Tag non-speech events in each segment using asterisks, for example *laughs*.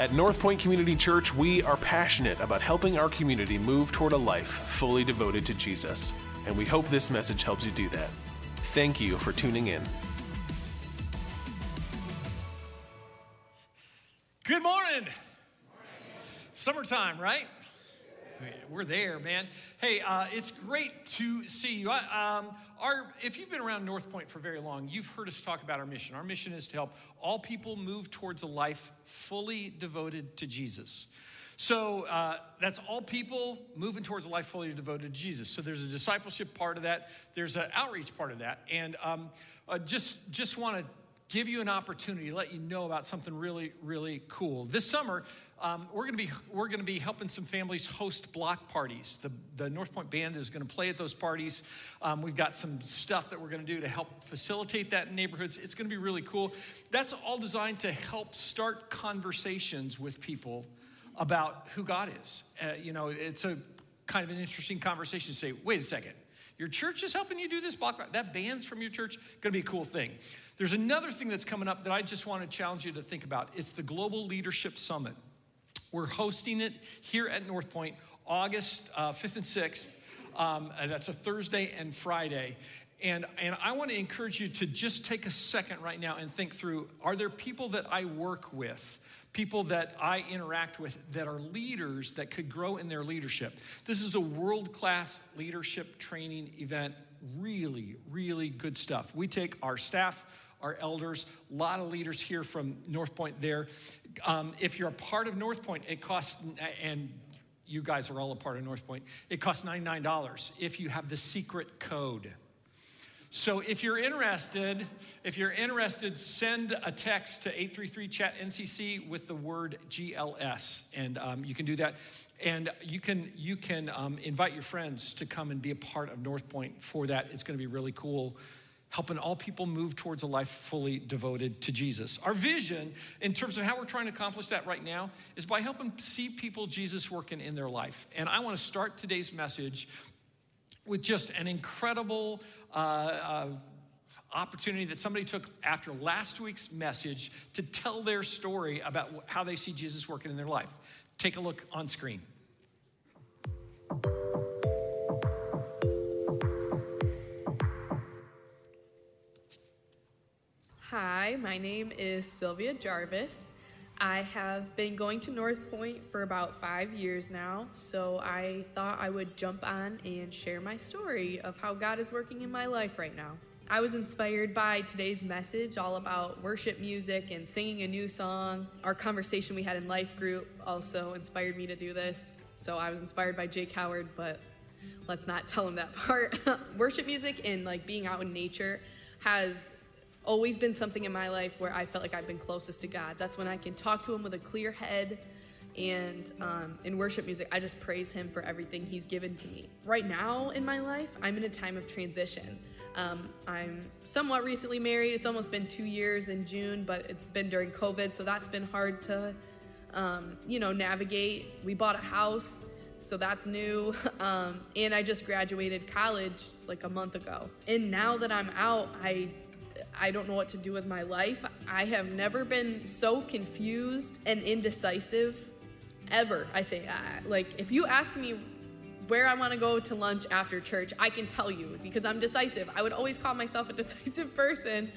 At North Point Community Church, we are passionate about helping our community move toward a life fully devoted to Jesus, and we hope this message helps you do that. Thank you for tuning in. Good morning. Summertime, right? We're there, man. Hey, uh, it's great to see you. I, um, our, if you've been around North Point for very long, you've heard us talk about our mission. Our mission is to help all people move towards a life fully devoted to Jesus. So uh, that's all people moving towards a life fully devoted to Jesus. So there's a discipleship part of that. There's an outreach part of that, and um, uh, just just want to give you an opportunity to let you know about something really really cool. This summer, um, we're to be we're to be helping some families host block parties. The the North Point band is to play at those parties. Um, we've got some stuff that we're to do to help facilitate that in neighborhoods. It's to be really cool. That's all designed to help start conversations with people about who God is. Uh, you know, it's a kind of an interesting conversation to say, wait a second. Your church is helping you do this block. That band's from your church. To be a cool thing. There's another thing that's coming up that I just want to challenge you to think about. It's the Global Leadership Summit. We're hosting it here at North Point August uh, 5th and 6th. Um, and that's a Thursday and Friday. And, and I want to encourage you to just take a second right now and think through are there people that I work with, people that I interact with that are leaders that could grow in their leadership? This is a world class leadership training event. Really, really good stuff. We take our staff, our elders, a lot of leaders here from North Point there. Um, if you're a part of North Point, it costs, and you guys are all a part of North Point, it costs $99 if you have the secret code. So if you're interested, if you're interested, send a text to 833 chat NCC with the word GLS, and um, you can do that. And you can you can um, invite your friends to come and be a part of North Point for that. It's going to be really cool helping all people move towards a life fully devoted to Jesus. Our vision, in terms of how we're trying to accomplish that right now, is by helping see people Jesus working in their life. And I want to start today's message with just an incredible uh, uh, opportunity that somebody took after last week's message to tell their story about how they see Jesus working in their life. Take a look on screen. Hi, my name is Sylvia Jarvis. I have been going to North Point for about five years now, so I thought I would jump on and share my story of how God is working in my life right now. I was inspired by today's message, all about worship music and singing a new song. Our conversation we had in life group also inspired me to do this. So I was inspired by Jake Howard, but let's not tell him that *laughs* part. worship music and like being out in nature has always been something in my life where I felt like I've been closest to God. That's when I can talk to Him with a clear head. And um, in worship music, I just praise Him for everything He's given to me. Right now in my life, I'm in a time of transition. Um, I'm somewhat recently married. It's almost been two years in June, but it's been during COVID, so that's been hard to, um, you know, navigate. We bought a house, so that's new. *laughs* Um, and I just graduated college like a month ago. And now that I'm out, I I don't know what to do with my life. I have never been so confused and indecisive ever. I think I, like if you ask me where I want to go to lunch after church, I can tell you because I'm decisive. I would always call myself a *laughs* decisive person,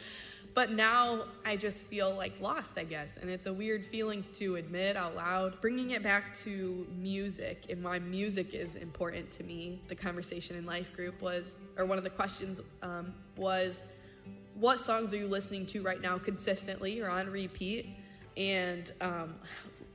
but now I just feel like lost, I guess. And it's a weird feeling to admit out loud. Bringing it back to music and why music is important to me, the conversation in life group was, or one of the questions um, was, what songs are you listening to right now consistently or on repeat? And um,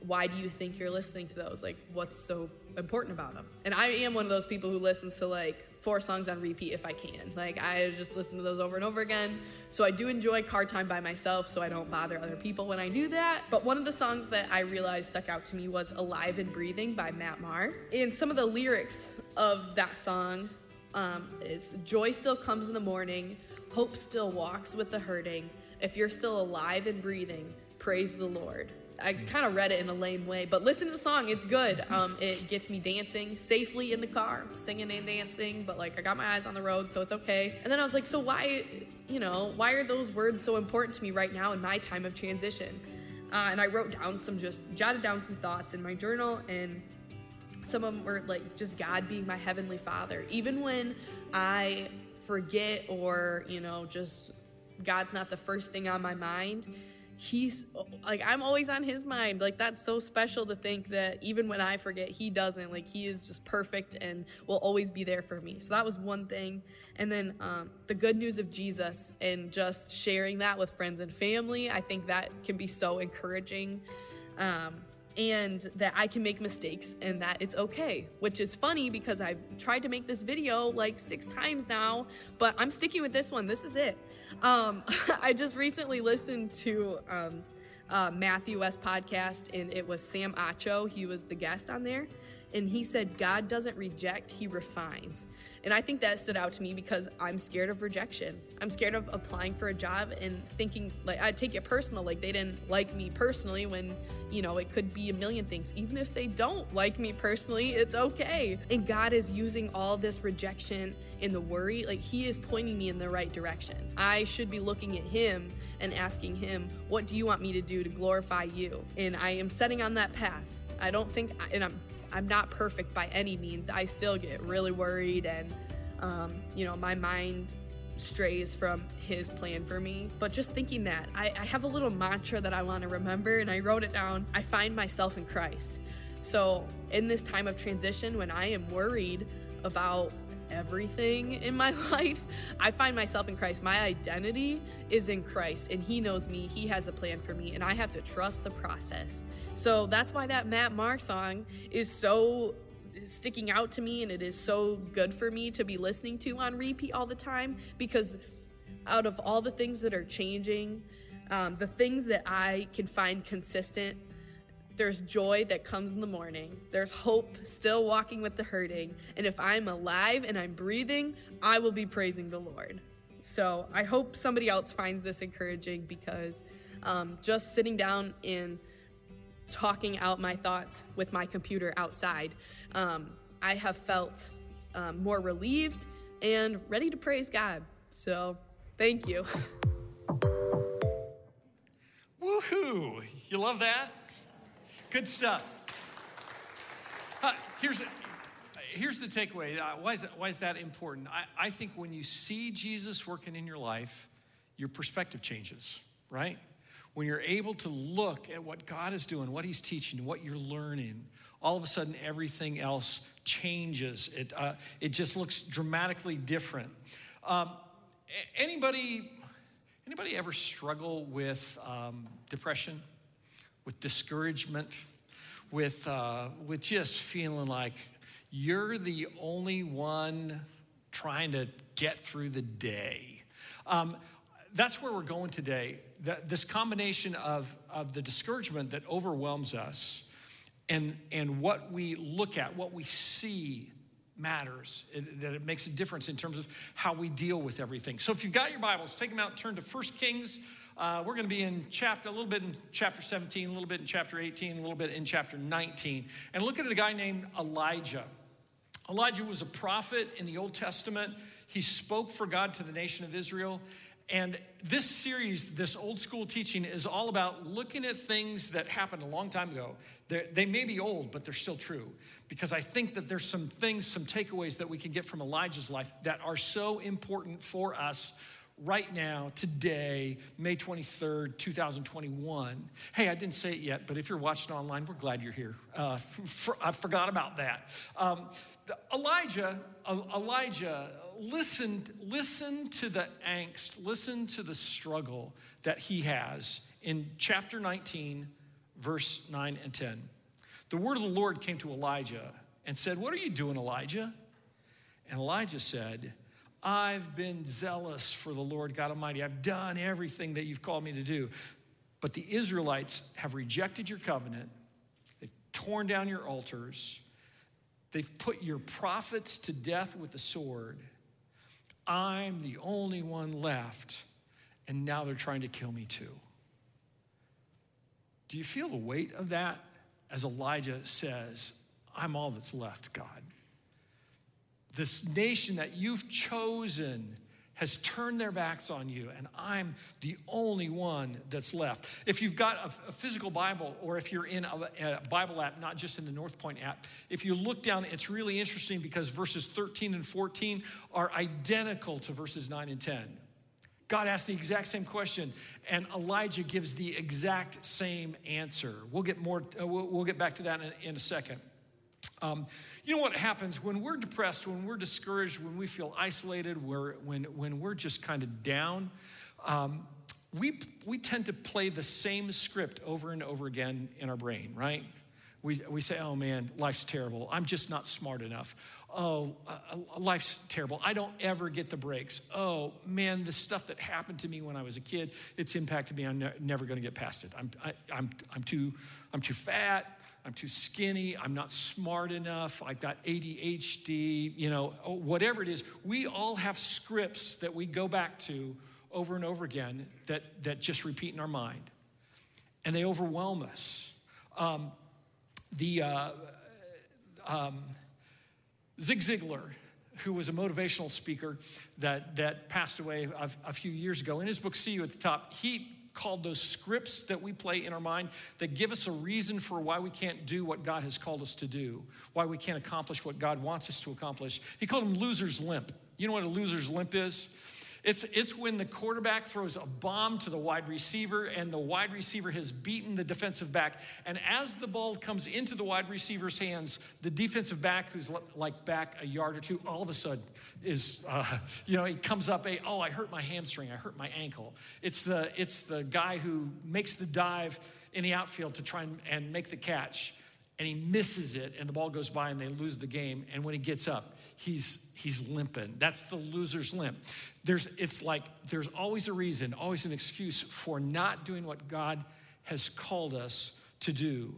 why do you think you're listening to those? Like what's so important about them and i am one of those people who listens to like four songs on repeat if i can. Like i just listen to those over and over again. So i do enjoy car time by myself so i don't bother other people when i do that. But one of the songs that i realized stuck out to me was alive and breathing by matt maher. And some of the lyrics of that song um, is joy still comes in the morning Hope still walks with the hurting. If you're still alive and breathing, praise the Lord. I kind of read it in a lame way, but listen to the song. It's good. Um, it gets me dancing safely in the car, singing and dancing, but like I got my eyes on the road, so it's okay. And then I was like, so why, you know, why are those words so important to me right now in my time of transition? Uh, and I wrote down some, just jotted down some thoughts in my journal, and some of them were like just God being my heavenly father. Even when I forget or, you know, just God's not the first thing on my mind, he's like I'm always on his mind. Like that's so special to think that even when I forget, he doesn't. Like he is just perfect and will always be there for me. So that was one thing. And then um, the good news of Jesus and just sharing that with friends and family, I think that can be so encouraging. Um, and that I can make mistakes and that it's okay, which is funny because I've tried to make this video like six times now, but I'm sticking with this one. This is it. Um, *laughs* I just recently listened to um, uh, Matthew West podcast, and it was Sam Acho. He was the guest on there, and he said, God doesn't reject, He refines. And I think that stood out to me because I'm scared of rejection. I'm scared of applying for a job and thinking, like, I take it personal, like they didn't like me personally when, you know, it could be a million things. Even if they don't like me personally, it's okay. And God is using all this rejection and the worry, like, He is pointing me in the right direction. I should be looking at Him and asking Him, What do you want me to do to glorify you? And I am setting on that path. I don't think, and I'm I'm not perfect by any means. I still get really worried, and um, you know, my mind strays from his plan for me. But just thinking that, I, I have a little mantra that I want to remember, and I wrote it down. I find myself in Christ. So, in this time of transition, when I am worried about everything in my *laughs* life, I find myself in Christ. My identity is in Christ, and He knows me. He has a plan for me, and I have to trust the process. So that's why that Matt Maher song is so sticking out to me, and it is so good for me to be listening to on repeat all the time because out of all the things that are changing, um, the things that I can find consistent there's joy that comes in the morning. There's hope still walking with the hurting. And if I'm alive and I'm breathing, I will be praising the Lord. So I hope somebody else finds this encouraging because um, just sitting down and talking out my thoughts with my computer outside, um, I have felt um, more relieved and ready to praise God. So thank you. *laughs* Woohoo! You love that? Good stuff. Uh, here's, here's the takeaway. Uh, why, is that, why is that important? I, I think when you see Jesus working in your life, your perspective changes, right? When you're able to look at what God is doing, what He's teaching, what you're learning, all of a sudden everything else changes. It, uh, it just looks dramatically different. Um, anybody, anybody ever struggle with um, depression? With discouragement, with, uh, with just feeling like you're the only one trying to get through the day. Um, that's where we're going today. this combination of, of the discouragement that overwhelms us and, and what we look at, what we see matters, it, that it makes a difference in terms of how we deal with everything. So if you've got your Bibles, take them out turn to 1 Kings uh, we're going to be in chapter, a little bit in chapter 17, a little bit in chapter 18, a little bit in chapter 19, and look at a guy named Elijah. Elijah was a prophet in the Old Testament. He spoke for God to the nation of Israel. And this series, this old school teaching, is all about looking at things that happened a long time ago. They're, they may be old, but they're still true. Because I think that there's some things, some takeaways that we can get from Elijah's life that are so important for us right now, today, May 23rd, 2021. Hey, I didn't say it yet, but if you're watching online, we're glad you're here. Uh, for, I forgot about that. Um, Elijah, Elijah, listened, listen to the angst, listen to the struggle that he has in chapter 19, verse 9 and 10. The word of the Lord came to Elijah and said, What are you doing, Elijah? And Elijah said, I've been zealous for the Lord God Almighty. I've done everything that you've called me to do. But the Israelites have rejected your covenant, they've torn down your altars, they've put your prophets to death with the sword. I'm the only one left, and now they're trying to kill me too. Do you feel the weight of that as Elijah says, I'm all that's left, God? This nation that you've chosen has turned their backs on you, and I'm the only one that's left. If you've got a, a physical Bible, or if you're in a, a, Bible app, not just in the North Point app, if you look down, it's really interesting because verses 13 and 14 are identical to verses 9 and 10. God asks the exact same question, and Elijah gives the exact same answer. We'll get more. Uh, we'll, we'll, get back to that in, in a second. Um, you know what happens when we're depressed, when we're discouraged, when we feel isolated, when, when we're just kind of down? Um, we, we tend to play the same script over and over again in our brain, right? We, we say, oh man, life's terrible. I'm just not smart enough. Oh, uh, uh life's terrible. I don't ever get the breaks. Oh man, the stuff that happened to me when I was a kid, it's impacted me. I'm ne- never going to get past it. I'm, I, I'm, I'm, too, I'm too fat. I'm too skinny, I'm not smart enough, I've got ADHD, you know, whatever it is. We all have scripts that we go back to over and over again that, that just repeat in our mind. And they overwhelm us. Um, the uh, um, Zig Ziglar, who was a motivational speaker that, that passed away a, a few years ago, in his book, See You at the Top, he called those scripts that we play in our mind that give us a reason for why we can't do what God has called us to do, why we can't accomplish what God wants us to accomplish. He called them loser's limp. You know what a loser's limp is? It's, it's when the quarterback throws a bomb to the wide receiver and the wide receiver has beaten the defensive back. And as the ball comes into the wide receiver's hands, the defensive back, who's like back a yard or two, all of a sudden is, uh, you know, he comes up, a, oh, I hurt my hamstring, I hurt my ankle. It's the, it's the guy who makes the dive in the outfield to try and, and make the catch and he misses it and the ball goes by and they lose the game and when he gets up he's he's limping. That's the loser's limp. There's it's like there's always a reason always an excuse for not doing what god has called us to do.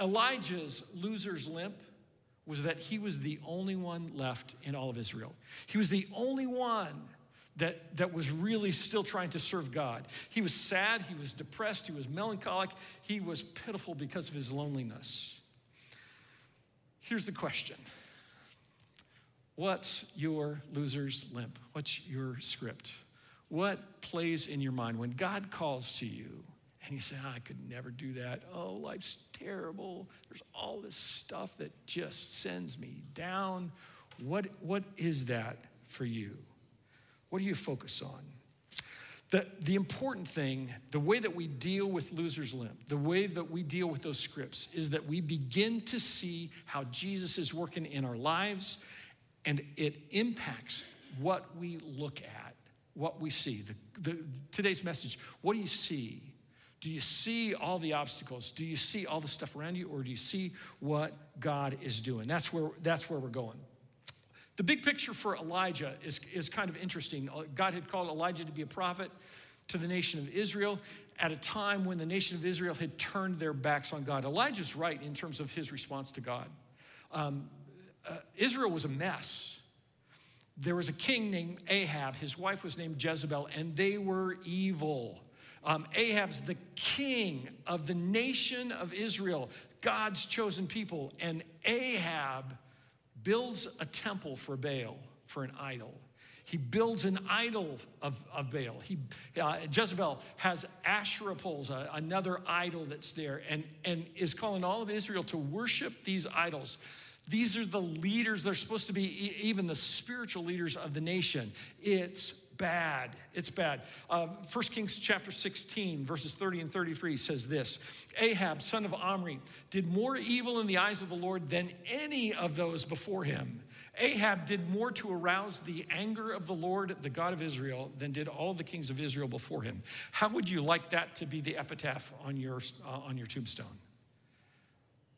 Elijah's loser's limp was that he was the only one left in all of israel he was the only one that, that was really still trying to serve God. He was sad, he was depressed, he was melancholic, he was pitiful because of his loneliness. Here's the question What's your loser's limp? What's your script? What plays in your mind when God calls to you and say, oh, I could never do that. Oh, life's terrible. There's all this stuff that just sends me down. What, what is that for you? What do you focus on? The, the important thing, the way that we deal with loser's limp, the way that we deal with those scripts, is that we begin to see how Jesus is working in our lives and it impacts what we look at, what we see. The, the, today's message what do you see? Do you see all the obstacles? Do you see all the stuff around you, or do you see what God is doing? That's where, that's where we're going. The big picture for Elijah is, is kind of interesting. Uh, God had called Elijah to be a prophet to the nation of Israel at a time when the nation of Israel had turned their backs on God. Elijah's right in terms of his response to God. Um, uh, Israel was a mess. There was a king named Ahab, his wife was named Jezebel, and they were evil. Um, Ahab's the king of the nation of Israel, God's chosen people, and Ahab builds a temple for Baal, for an idol. He builds an idol of, of Baal. He, uh, Jezebel has Asherah poles, uh, another idol that's there, and, and is calling all of Israel to worship these idols. These are the leaders, they're supposed to be even the spiritual leaders of the nation. It's bad. It's bad. Uh, 1 Kings chapter 16, verses 30 and 33 says this Ahab, son of Omri, did more evil in the eyes of the Lord than any of those before him. Ahab did more to arouse the anger of the Lord, the God of Israel, than did all the kings of Israel before him. How would you like that to be the epitaph on your, uh, on your tombstone?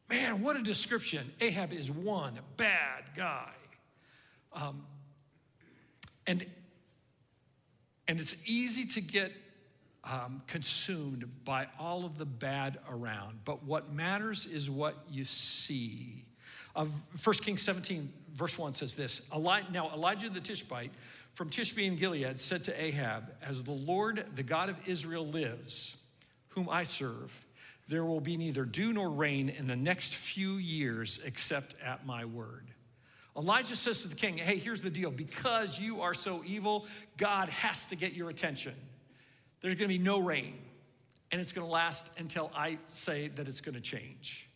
Man, what a description. Ahab is one bad guy. Um, and and it's easy to get um, consumed by all of the bad around. But what matters is what you see. Uh, 1 Kings 17, verse 1 says this Now Elijah the Tishbite from Tishbe in Gilead said to Ahab, As the Lord, the God of Israel, lives, whom I serve, there will be neither dew nor rain in the next few years except at my word. Elijah says to the king, Hey, here's the deal. Because you are so evil, God has to get your attention. There's gonna be no rain, and it's gonna last until I say that it's gonna change.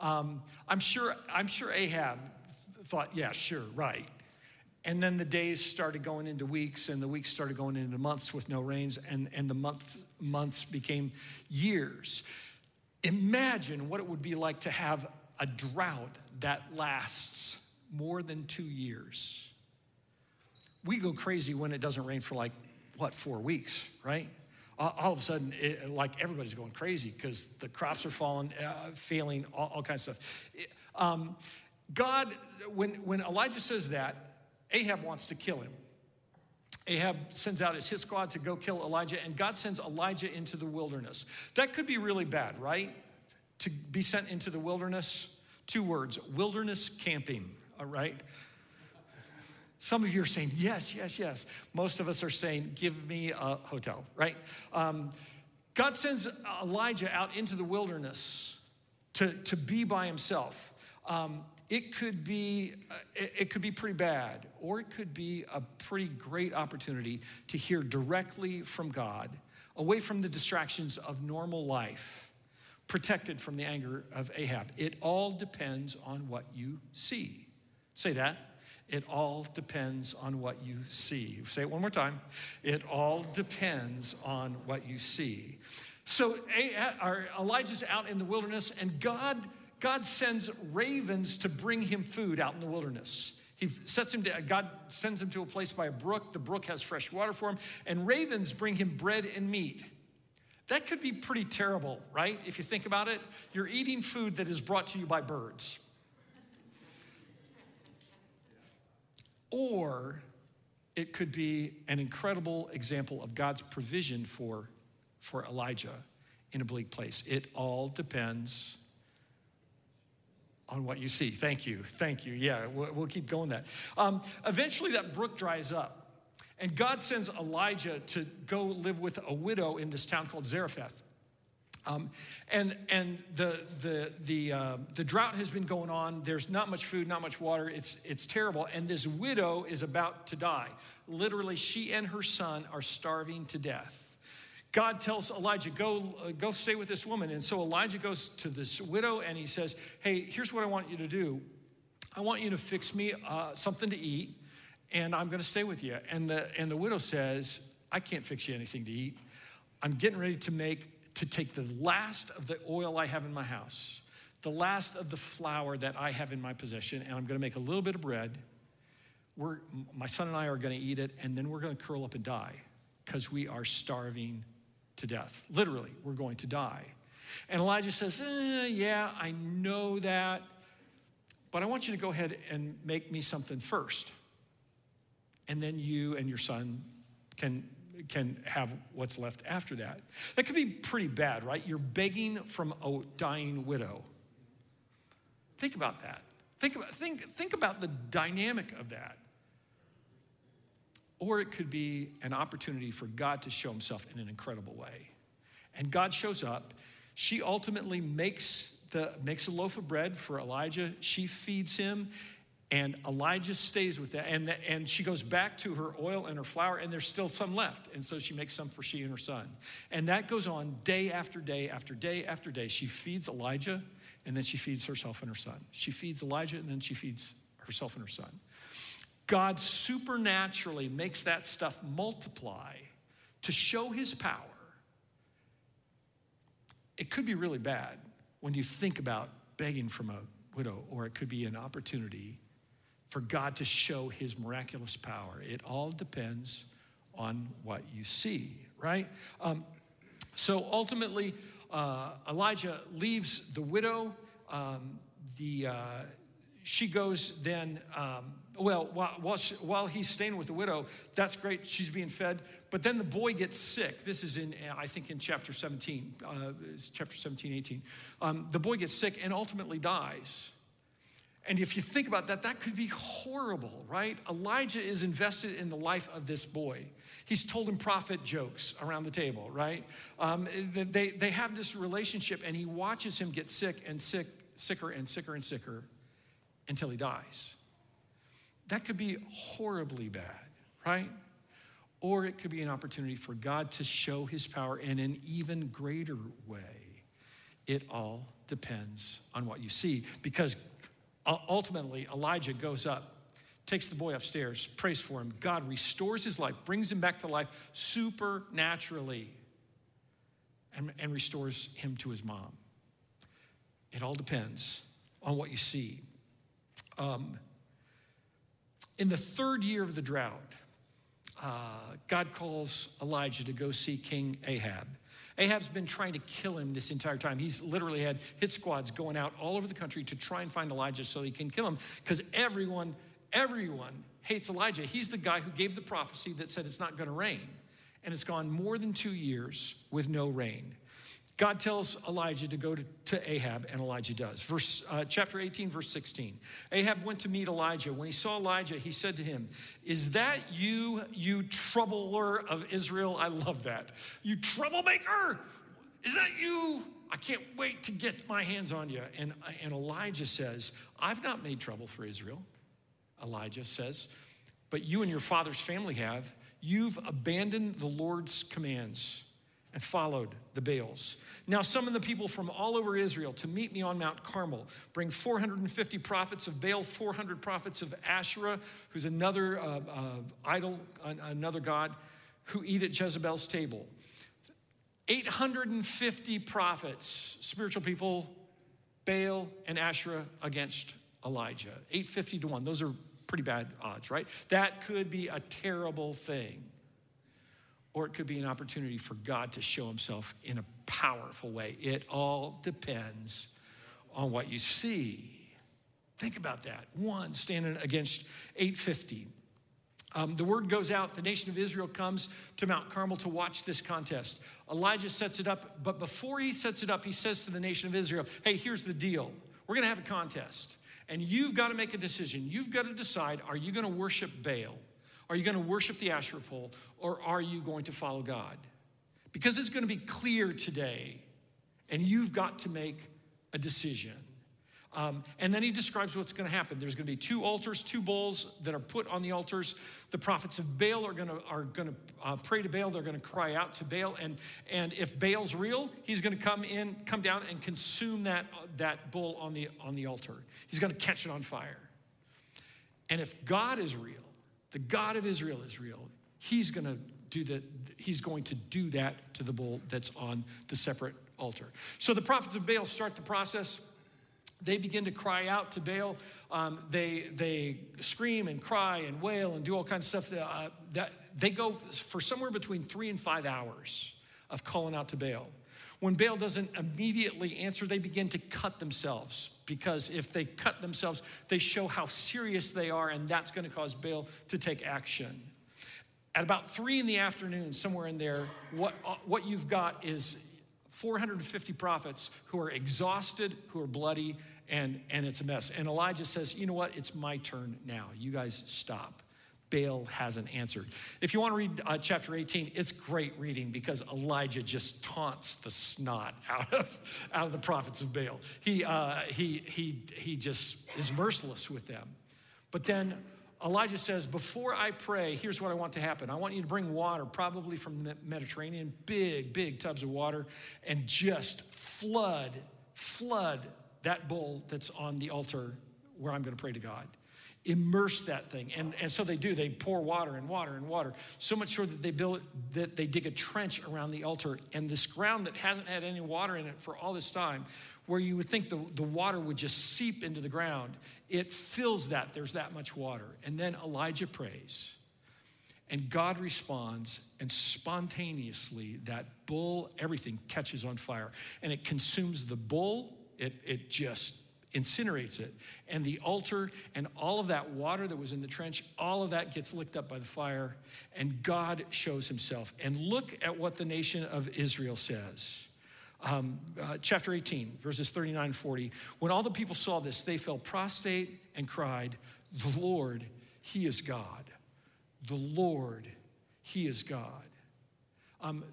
Um, I'm, sure, I'm sure Ahab thought, Yeah, sure, right. And then the days started going into weeks, and the weeks started going into months with no rains, and, and the month, months became years. Imagine what it would be like to have a drought that lasts more than two years. We go crazy when it doesn't rain for like, what, four weeks, right? All of a sudden, it, like everybody's going crazy because the crops are falling, uh, failing, all, all, kinds of stuff. Um, God, when, when Elijah says that, Ahab wants to kill him. Ahab sends out his hit squad to go kill Elijah, and God sends Elijah into the wilderness. That could be really bad, right? To be sent into the wilderness. Two words wilderness camping, all right? Some of you are saying, yes, yes, yes. Most of us are saying, give me a hotel, right? Um, God sends Elijah out into the wilderness to, to be by himself. Um, it could be uh, it could be pretty bad or it could be a pretty great opportunity to hear directly from god away from the distractions of normal life protected from the anger of ahab it all depends on what you see say that it all depends on what you see say it one more time it all depends on what you see so elijah's out in the wilderness and god God sends ravens to bring him food out in the wilderness. He sets him to, God sends him to a place by a brook. The brook has fresh water for him, and ravens bring him bread and meat. That could be pretty terrible, right? If you think about it, you're eating food that is brought to you by birds. Or it could be an incredible example of God's provision for, for Elijah in a bleak place. It all depends on what you see. Thank you. Thank you. Yeah, we'll, keep going that. Um, eventually, that brook dries up. And God sends Elijah to go live with a widow in this town called Zarephath. Um, and and the, the, the, uh, the drought has been going on. There's not much food, not much water. It's, it's terrible. And this widow is about to die. Literally, she and her son are starving to death. God tells Elijah, go, uh, go stay with this woman. And so Elijah goes to this widow and he says, Hey, here's what I want you to do. I want you to fix me uh, something to eat, and I'm going to stay with you. And the, and the widow says, I can't fix you anything to eat. I'm getting ready to make, to take the last of the oil I have in my house, the last of the flour that I have in my possession, and I'm going to make a little bit of bread. We're, my son and I are going to eat it, and then we're going to curl up and die because we are starving to death. Literally, we're going to die. And Elijah says, eh, Yeah, I know that, but I want you to go ahead and make me something first. And then you and your son can, can have what's left after that. That could be pretty bad, right? You're begging from a dying widow. Think about that. Think about, think, think about the dynamic of that. Or it could be an opportunity for God to show himself in an incredible way. And God shows up. She ultimately makes, the, makes a loaf of bread for Elijah. She feeds him, and Elijah stays with that. And, the, and she goes back to her oil and her flour, and there's still some left. And so she makes some for she and her son. And that goes on day after day after day after day. She feeds Elijah, and then she feeds herself and her son. She feeds Elijah, and then she feeds herself and her son. God supernaturally makes that stuff multiply to show his power. It could be really bad when you think about begging from a widow, or it could be an opportunity for God to show his miraculous power. It all depends on what you see, right? Um, so ultimately, uh, Elijah leaves the widow. Um, the, uh, she goes then um, well, while, while, she, while, he's staying with the widow, that's great. She's being fed. But then the boy gets sick. This is in, I think, in chapter 17, uh, chapter 17, 18. Um, the boy gets sick and ultimately dies. And if you think about that, that could be horrible, right? Elijah is invested in the life of this boy. He's told him prophet jokes around the table, right? Um, they, they have this relationship, and he watches him get sick and sick, sicker and sicker and sicker until he dies. That could be horribly bad, right? Or it could be an opportunity for God to show his power in an even greater way. It all depends on what you see because ultimately Elijah goes up, takes the boy upstairs, prays for him. God restores his life, brings him back to life supernaturally, and, and restores him to his mom. It all depends on what you see. Um, in the third year of the drought, uh, God calls Elijah to go see King Ahab. Ahab's been trying to kill him this entire time. He's literally had hit squads going out all over the country to try and find Elijah so he can kill him because everyone, everyone hates Elijah. He's the guy who gave the prophecy that said it's not going to rain. And it's gone more than two years with no rain. God tells Elijah to go to, to Ahab, and Elijah does. Verse, uh, chapter 18, verse 16. Ahab went to meet Elijah. When he saw Elijah, he said to him, Is that you, you troubler of Israel? I love that. You troublemaker! Is that you? I can't wait to get my hands on you. And, and Elijah says, I've not made trouble for Israel. Elijah says, But you and your father's family have. You've abandoned the Lord's commands and followed the Baals. Now, summon the people from all over Israel to meet me on Mount Carmel. Bring 450 prophets of Baal, 400 prophets of Asherah, who's another uh, uh, idol, another god, who eat at Jezebel's table. 850 prophets, spiritual people, Baal and Asherah against Elijah. 850 to 1. Those are pretty bad odds, right? That could be a terrible thing or it could be an opportunity for God to show himself in a powerful way. It all depends on what you see. Think about that. One standing against 850. Um, the word goes out, the nation of Israel comes to Mount Carmel to watch this contest. Elijah sets it up, but before he sets it up, he says to the nation of Israel, Hey, here's the deal. We're going to have a contest, and you've got to make a decision. You've got to decide are you going to worship Baal? Are you going to worship the Asherah pole or are you going to follow God? Because it's going to be clear today, and you've got to make a decision. Um, and then he describes what's going to happen. There's going to be two altars, two bowls that are put on the altars. The prophets of Baal are going to are going to uh, pray to Baal. They're going to cry out to Baal. And and if Baal's real, he's going to come in, come down, and consume that that bull on the on the altar. He's going to catch it on fire. And if God is real, the God of Israel is real. He's going to do that. He's going to do that to the bull that's on the separate altar. So the prophets of Baal start the process. They begin to cry out to Baal. Um, they, they scream and cry and wail and do all kinds of stuff. Uh, that they go for somewhere between three and five hours of calling out to Baal. When Baal doesn't immediately answer, they begin to cut themselves because if they cut themselves, they show how serious they are, and that's going to cause Baal to take action. At about three in the afternoon, somewhere in there, what, uh, what you've got is 450 prophets who are exhausted, who are bloody, and, and it's a mess. And Elijah says, You know what? It's my turn now. You guys stop. Baal hasn't answered. If you want to read uh, chapter 18, it's great reading because Elijah just taunts the snot *laughs* out of, out of the prophets of Baal. He, uh, he, he, he just is merciless with them. But then Elijah says, Before I pray, here's what I want to happen. I want you to bring water, probably from the Mediterranean, big, big tubs of water, and just flood, flood that bowl that's on the altar where I'm going to pray to God immerse that thing. And, and so they do. They pour water and water and water. So much so that they build that they dig a trench around the altar. And this ground that hasn't had any water in it for all this time, where you would think the, the water would just seep into the ground, it fills that. There's that much water. And then Elijah prays. And God responds, and spontaneously, that bull, everything catches on fire. And it consumes the bull, it, it just incinerates it. And the altar and all of that water that was in the trench, all of that gets licked up by the fire, and God shows himself. And look at what the nation of Israel says. Um, uh, chapter 18, verses 39 and 40. When all the people saw this, they fell prostrate and cried, The Lord, He is God. The Lord, He is God. Um,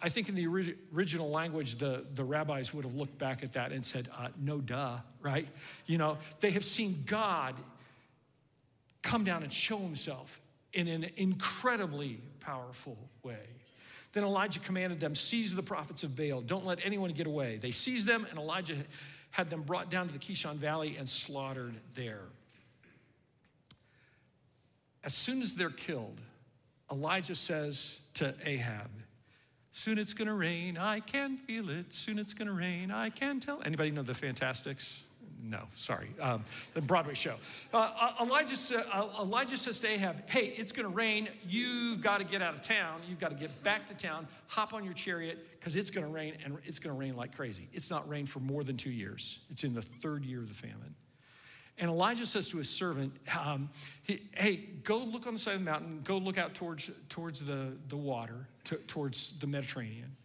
I think in the original language, the, the rabbis would have looked back at that and said, uh, no duh, right? You know, they have seen God come down and show himself in an incredibly powerful way. Then Elijah commanded them, Seize the prophets of Baal, don't let anyone get away. They seized them, and Elijah had them brought down to the Kishon Valley and slaughtered there. As soon as they're killed, Elijah says to Ahab, Soon it's gonna rain, I can feel it. Soon it's gonna rain, I can tell. Anybody know the Fantasticks? No, sorry, um, the Broadway show. Uh, uh Elijah, uh, Elijah says to Ahab, Hey, it's gonna rain. You've got to get out of town. You've got to get back to town. Hop on your chariot because it's gonna rain and it's gonna rain like crazy. It's not rained for more than two years. It's in the third year of the famine. And Elijah says to his servant, um, he, Hey, go look on the side of the mountain, go look out towards, towards the, the water, to, towards the Mediterranean,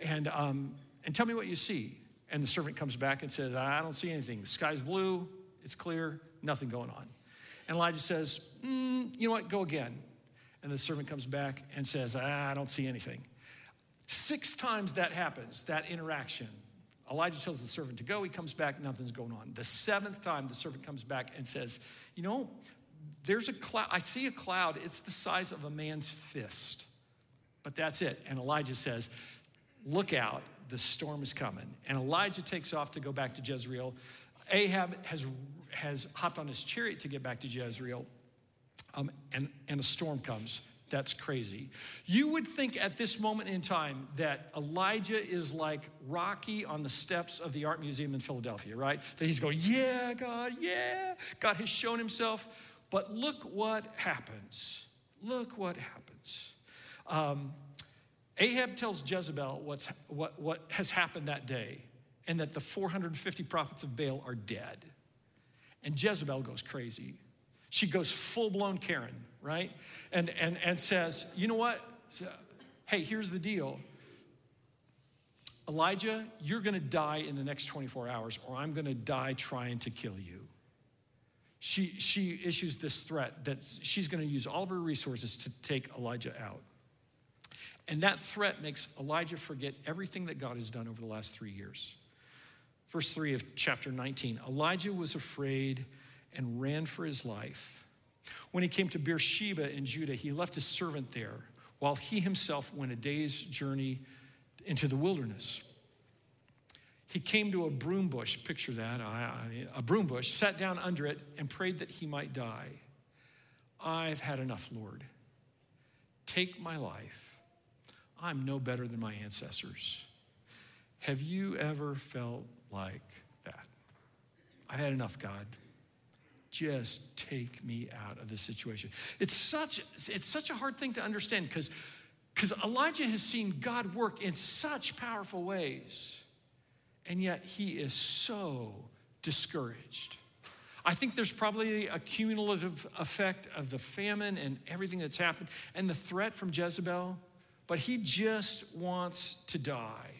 and, um, and tell me what you see. And the servant comes back and says, I don't see anything. The sky's blue, it's clear, nothing going on. And Elijah says, mm, You know what, go again. And the servant comes back and says, I don't see anything. Six times that happens, that interaction. Elijah tells the servant to go. He comes back, nothing's going on. The seventh time, the servant comes back and says, You know, there's a cloud. I see a cloud. It's the size of a man's fist. But that's it. And Elijah says, Look out, the storm is coming. And Elijah takes off to go back to Jezreel. Ahab has, has hopped on his chariot to get back to Jezreel. Um, and, and a storm comes. That's crazy. You would think at this moment in time that Elijah is like Rocky on the steps of the Art Museum in Philadelphia, right? That he's going, Yeah, God, yeah. God has shown himself. But look what happens. Look what happens. Um, Ahab tells Jezebel what's, what, what has happened that day and that the 450 prophets of Baal are dead. And Jezebel goes crazy. She goes full blown Karen right? And, and, and says, you know what? Hey, here's the deal. Elijah, you're going to die in the next 24 hours, or I'm going to die trying to kill you. She, she issues this threat that she's going to use all of her resources to take Elijah out. And that threat makes Elijah forget everything that God has done over the last three years. Verse 3 of chapter 19 Elijah was afraid and ran for his life. When he came to Beersheba in Judah, he left his servant there while he himself went a day's journey into the wilderness. He came to a broom bush, picture that, a broom bush, sat down under it, and prayed that he might die. I've had enough, Lord. Take my life. I'm no better than my ancestors. Have you ever felt like that? I've had enough, God just take me out of this situation. It's such, it's such a hard thing to understand because because Elijah has seen God work in such powerful ways, and yet he is so discouraged. I think there's probably a cumulative effect of the famine and everything that's happened and the threat from Jezebel, but he just wants to die.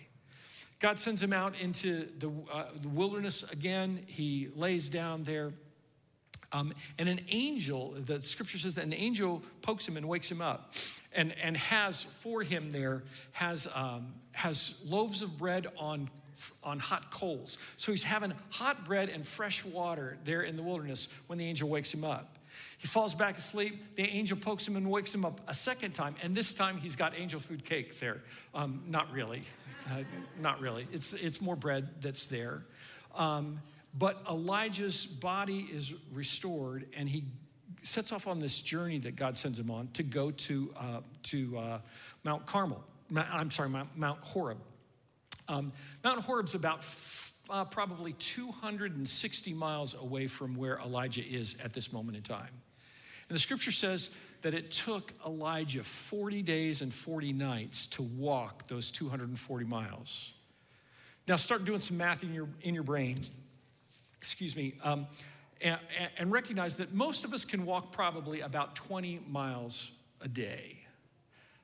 God sends him out into the, uh, the wilderness again. He lays down there um, and an angel, the scripture says that an angel pokes him and wakes him up and, and has for him there, has, um, has loaves of bread on, on hot coals. So he's having hot bread and fresh water there in the wilderness when the angel wakes him up. He falls back asleep. The angel pokes him and wakes him up a second time. And this time he's got angel food cake there. Um, not really. *laughs* Uh, not really. It's, it's more bread that's there. Um, but Elijah's body is restored, and he sets off on this journey that God sends him on to go to, uh, to uh, Mount Carmel. I'm sorry, Mount, Mount Horeb. Um, Mount Horeb's about f- uh, probably 260 miles away from where Elijah is at this moment in time. And the scripture says that it took Elijah 40 days and 40 nights to walk those 240 miles. Now start doing some math in your, in your brain excuse me, um, and, and recognize that most of us can walk probably about 20 miles a day.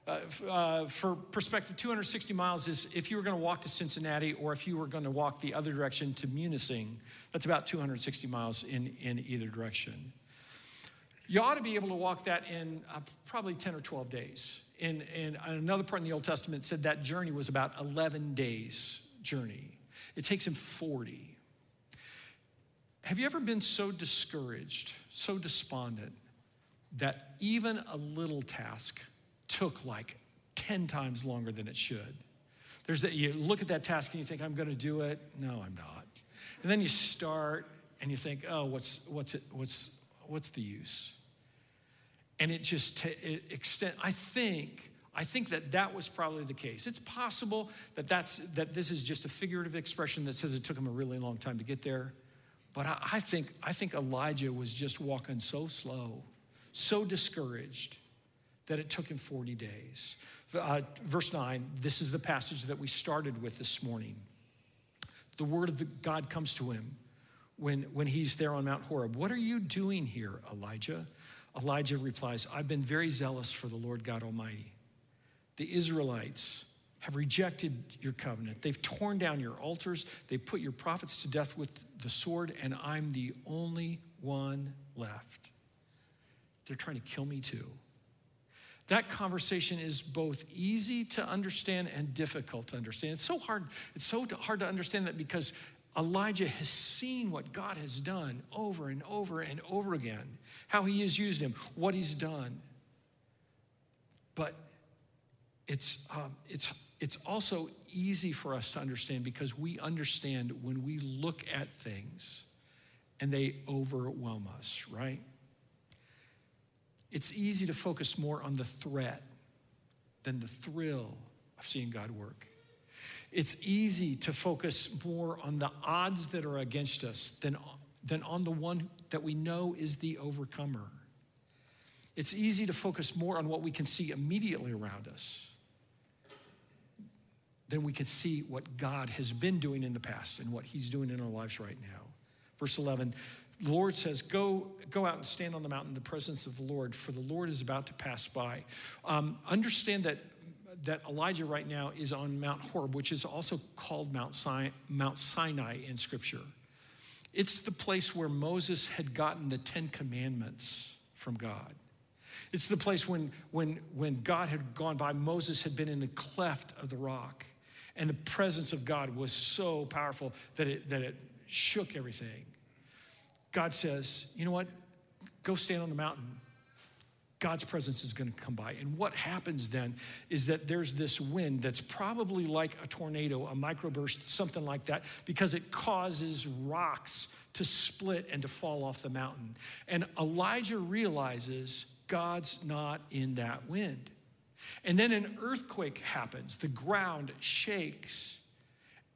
Uh, uh, for perspective, 260 miles is if you were going to walk to Cincinnati or if you were going to walk the other direction to Munising, that's about 260 miles in, in either direction. You ought to be able to walk that in uh, probably 10 or 12 days. In, in another part in the Old Testament said that journey was about 11 days journey. It takes him 40. Have you ever been so discouraged, so despondent, that even a little task took like 10 times longer than it should. There's that you look at that task and you think, I'm to do it. No, I'm not. And then you start and you think, oh, what's, what's, it, what's, what's the use? And it just t- it extend. I think I think that that was probably the case. It's possible that that's that this is just a figurative expression that says it took him a really long time to get there. But I, I think I think Elijah was just walking so slow, so discouraged that it took him 40 days. Uh, verse 9, this is the passage that we started with this morning. The word of God comes to him when, when he's there on Mount Horeb. What are you doing here, Elijah? Elijah replies, I've been very zealous for the Lord God Almighty. The Israelites have rejected your covenant. They've torn down your altars. They put your prophets to death with the sword, and I'm the only one left. They're trying to kill me too. That conversation is both easy to understand and difficult to understand. It's so hard, it's so hard to understand that because Elijah has seen what God has done over and over and over again, how he has used him, what he's done. But it's, um, it's, it's also easy for us to understand because we understand when we look at things and they overwhelm us, right? It's easy to focus more on the threat than the thrill of seeing God work. It's easy to focus more on the odds that are against us than, than on the one that we know is the overcomer. It's easy to focus more on what we can see immediately around us than we can see what God has been doing in the past and what He's doing in our lives right now. Verse 11 the Lord says, go, go out and stand on the mountain in the presence of the Lord, for the Lord is about to pass by. Um, understand that, that Elijah right now is on Mount Horeb, which is also called Mount, Mount Sinai in Scripture. It's the place where Moses had gotten the Ten Commandments from God. It's the place when, when, when God had gone by, Moses had been in the cleft of the rock, and the presence of God was so powerful that it, that it shook everything. God says, you know what? Go stand on the mountain. God's presence is going to come by. And what happens then is that there's this wind that's probably like a tornado, a microburst, something like that, because it causes rocks to split and to fall off the mountain. And Elijah realizes God's not in that wind. And then an earthquake happens, the ground shakes.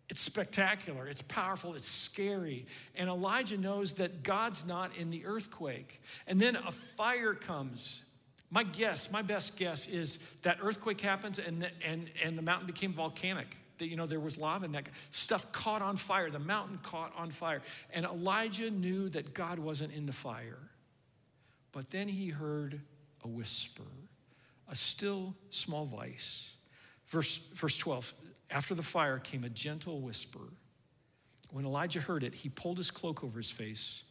It's spectacular, it's powerful, it's scary. And Elijah knows that God's not in the earthquake. And then a fire comes. My guess, my best guess is that earthquake happens and the, and, and the mountain became volcanic. That, you know, there was lava and that stuff caught on fire. The mountain caught on fire. And Elijah knew that God wasn't in the fire. But then he heard a whisper, a still small voice. Verse, verse 12 after the fire came a gentle whisper. When Elijah heard it, he pulled his cloak over his face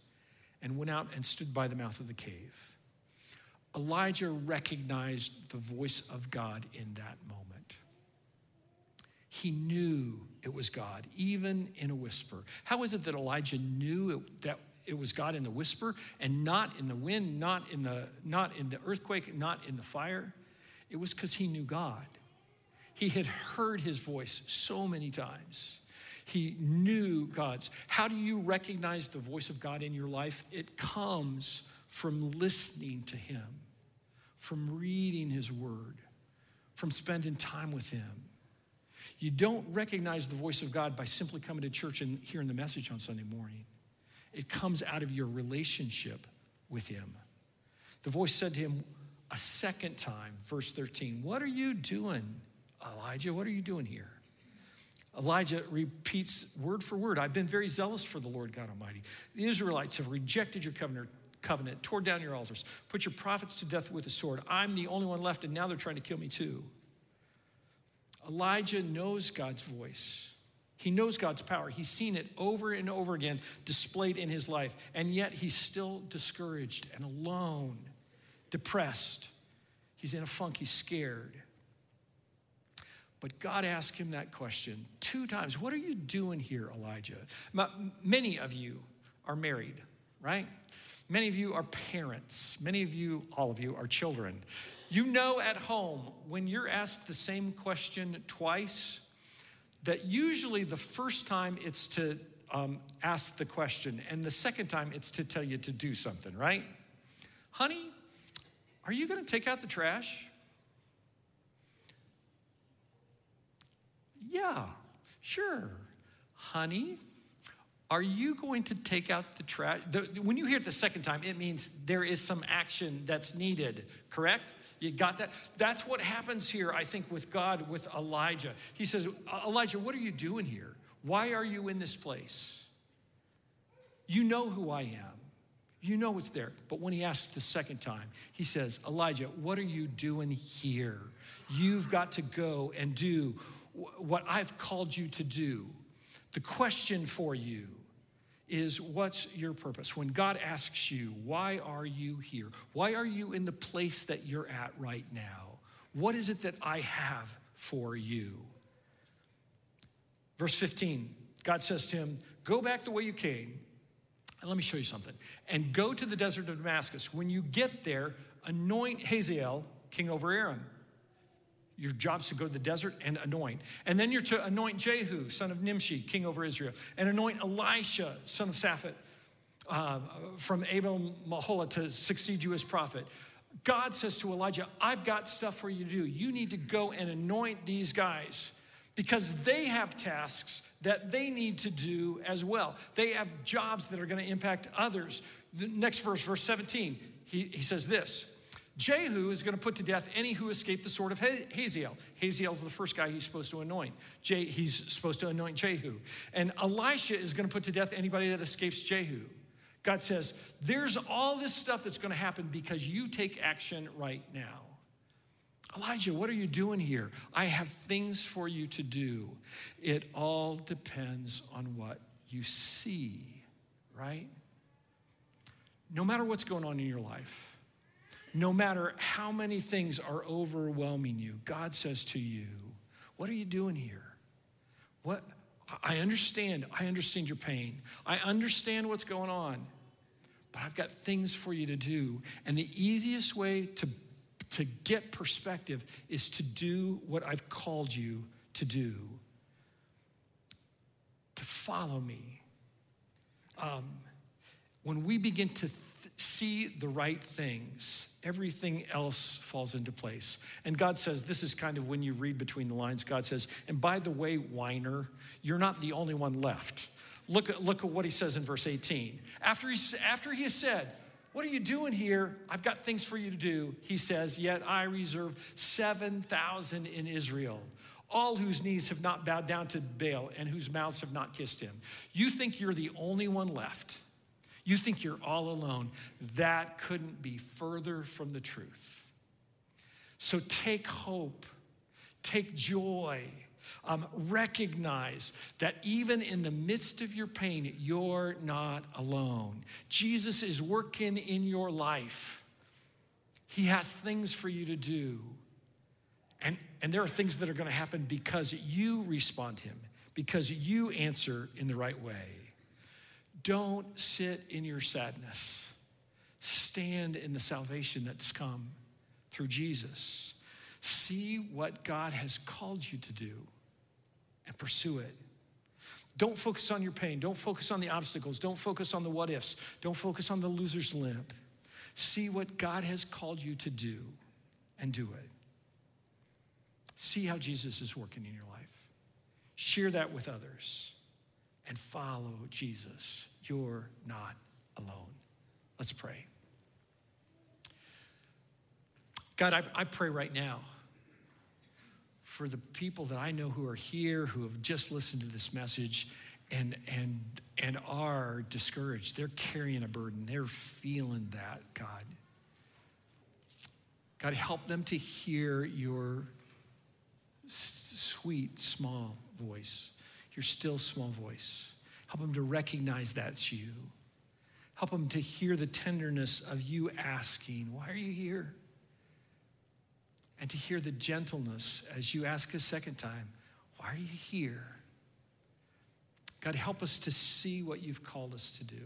and went out and stood by the mouth of the cave. Elijah recognized the voice of God in that moment. He knew it was God, even in a whisper. How is it that Elijah knew it, that it was God in the whisper and not in the wind, not in the, not in the earthquake, not in the fire? It was because he knew God. He had heard his voice so many times. He knew God's. How do you recognize the voice of God in your life? It comes from listening to him, from reading his word, from spending time with him. You don't recognize the voice of God by simply coming to church and hearing the message on Sunday morning. It comes out of your relationship with him. The voice said to him a second time, verse 13, What are you doing? Elijah, what are you doing here? Elijah repeats word for word I've been very zealous for the Lord God Almighty. The Israelites have rejected your covenant, covenant, tore down your altars, put your prophets to death with a sword. I'm the only one left, and now they're trying to kill me too. Elijah knows God's voice. He knows God's power. He's seen it over and over again displayed in his life, and yet he's still discouraged and alone, depressed. He's in a funk, he's scared. But God asked him that question two times What are you doing here, Elijah? Many of you are married. right? Many of you are parents. Many of you, all of you, are children. You know at home when you're asked the same question twice, that usually the first time it's to um, ask the question, and the second time it's to tell you to do something, right? Honey, are you going to take out the trash? Yeah, sure. Honey, are you going to take out the trash? When you hear it the second time, it means there is some action that's needed, correct? You got that? That's what happens here, I think, with God, with Elijah. He says, Elijah, what are you doing here? Why are you in this place? You know who I am. You know it's there. But when he asks the second time, he says, Elijah, what are you doing here? You've got to go and do what I've called you to do. The question for you is what's your purpose? When God asks you, why are you here? Why are you in the place that you're at right now? What is it that I have for you? Verse 15, God says to him, Go back the way you came, and let me show you something. And go to the desert of Damascus. When you get there, anoint Hazael, king over Aram. Your job's to go to the desert and anoint. And then you're to anoint Jehu, son of Nimshi, king over Israel, and anoint Elisha, son of Shaphat, uh, from Abel Meholah to succeed you as prophet. God says to Elijah, I've got stuff for you to do. You need to go and anoint these guys because they have tasks that they need to do as well. They have jobs that are going to impact others. The next verse, verse 17, he, he says this Jehu is going to put to death any who escape the sword of. Hazael is the first guy he's supposed to anoint. Je- he's supposed to anoint Jehu. And Elisha is going to put to death anybody that escapes Jehu. God says, There's all this stuff that's going to happen because you take action right now. Elijah, what are you doing here? I have things for you to do. It all depends on what you see, right? No matter what's going on in your life, no matter how many things are overwhelming you, God says to you, What are you doing here? What? I understand. I understand your pain. I understand what's going on. But I've got things for you to do. And the easiest way to, to get perspective is to do what I've called you to do to follow me. Um, when we begin to see the right things, everything else falls into place. And God says, this is kind of when you read between the lines, God says, and by the way, whiner, you're not the only one left. Look at, look at what he says in verse 18. After he, after he has said, What are you doing here? I've got things for you to do. He says, Yet I reserve 7,000 in Israel, all whose knees have not bowed down to Baal and whose mouths have not kissed him. You think you're the only one left. You think you're all alone. That couldn't be further from the truth. So take hope, take joy. Um, recognize that even in the midst of your pain, you're not alone. Jesus is working in your life. He has things for you to do. And, and there are things that are going to happen because you respond to Him, because you answer in the right way. Don't sit in your sadness. Stand in the salvation that's come through Jesus. See what God has called you to do and pursue it. Don't focus on your pain. Don't focus on the obstacles. Don't focus on the what ifs. Don't focus on the loser's limp. See what God has called you to do and do it. See how Jesus is working in your life. Share that with others and follow Jesus. You're not alone. Let's pray. God, I, I, pray right now for the people that I know who are here, who have just listened to this message and, and, and are discouraged. They're carrying a burden, they're feeling that, God. God, help them to hear your sweet, small voice your still small voice. Help them to recognize that's you. Help them to hear the tenderness of you asking, Why are you here? And to hear the gentleness as you ask a second time, Why are you here? God, help us to see what you've called us to do,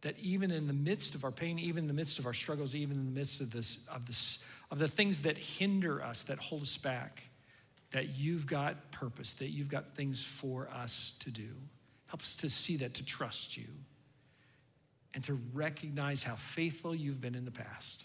that even in the midst of our pain, even in the midst of our struggles, even in the midst of this, of this, of the things that hinder us, that hold us back, that you've got purpose, that you've got things for us to do. Help us to see that, to trust you, and to recognize how faithful you've been in the past.